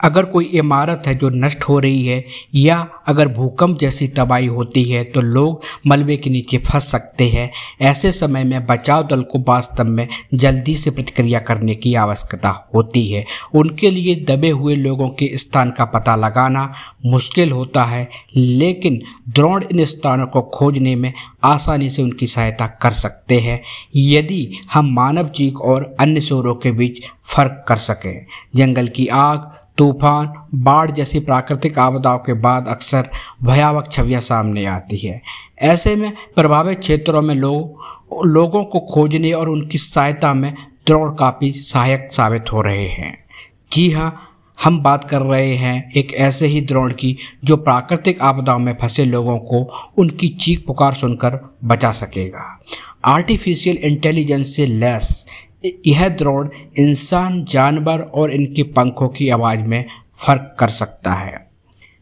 अगर कोई इमारत है जो नष्ट हो रही है या अगर भूकंप जैसी तबाही होती है तो लोग मलबे के नीचे फंस सकते हैं। ऐसे समय में बचाव दल को वास्तव में जल्दी से प्रतिक्रिया करने की आवश्यकता होती है। उनके लिए दबे हुए लोगों के स्थान का पता लगाना मुश्किल होता है, लेकिन द्रोण इन स्थानों को खोजने में आसानी से उनकी सहायता कर सकते हैं। यदि हम मानव चीख और अन्य शोरों के बीच फ़र्क कर सकें, जंगल की आग तूफ़ान, बाढ़ जैसी प्राकृतिक आपदाओं के बाद अक्सर भयावह छवियाँ सामने आती है। ऐसे में प्रभावित क्षेत्रों में लोग, लोगों को खोजने और उनकी सहायता में द्रोण काफ़ी सहायक साबित हो रहे हैं। जी हाँ हम बात कर रहे हैं एक ऐसे ही द्रोण की जो प्राकृतिक आपदाओं में फंसे लोगों को उनकी चीख पुकार सुनकर बचा सकेगा। आर्टिफिशियल इंटेलिजेंस से लेस यह द्रोण इंसान, जानवर और इनके पंखों की आवाज़ में फ़र्क कर सकता है।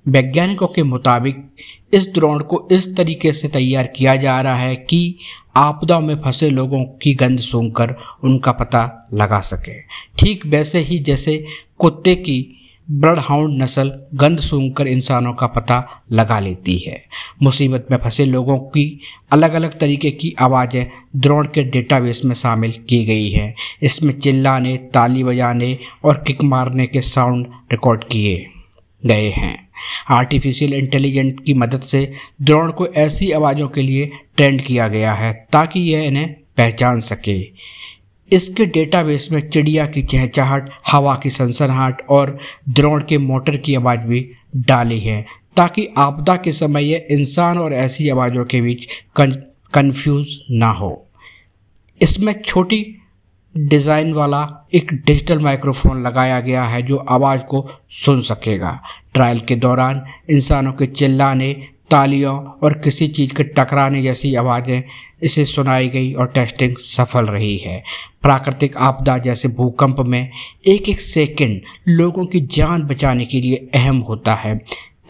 वैज्ञानिकों के मुताबिक इस द्रोण को इस तरीके से तैयार किया जा रहा है कि आपदा में फंसे लोगों की गंध सूंघकर उनका पता लगा सके। ठीक वैसे ही जैसे कुत्ते की ब्लड हाउंड नस्ल गंध सूंघकर इंसानों का पता लगा लेती है। मुसीबत में फंसे लोगों की अलग अलग तरीके की आवाज़ें द्रोण के डेटाबेस में शामिल की गई हैं। इसमें चिल्लाने, ताली बजाने और किक मारने के साउंड रिकॉर्ड किए गए हैं। आर्टिफिशियल इंटेलिजेंट की मदद से द्रोण को ऐसी आवाज़ों के लिए ट्रेंड किया गया है ताकि यह इन्हें पहचान सके। इसके डेटाबेस में चिड़िया की चहचहाट, हवा की सनसनाहट और द्रोण के मोटर की आवाज़ भी डाली है, ताकि आपदा के समय यह इंसान और ऐसी आवाज़ों के बीच कन्फ्यूज़ ना हो। इसमें छोटी डिज़ाइन वाला एक डिजिटल माइक्रोफोन लगाया गया है, जो आवाज़ को सुन सकेगा। ट्रायल के दौरान इंसानों के चिल्लाने तालियों और किसी चीज़ के टकराने जैसी आवाज़ें इसे सुनाई गई और टेस्टिंग सफल रही है। प्राकृतिक आपदा जैसे भूकंप में एक एक सेकंड लोगों की जान बचाने के लिए अहम होता है।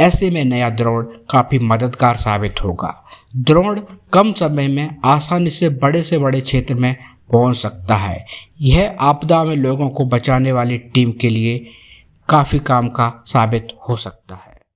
ऐसे में नया द्रोण काफ़ी मददगार साबित होगा। द्रोण कम समय में आसानी से बड़े से बड़े क्षेत्र में पहुँच सकता है। यह आपदा में लोगों को बचाने वाली टीम के लिए काफ़ी काम का साबित हो सकता है।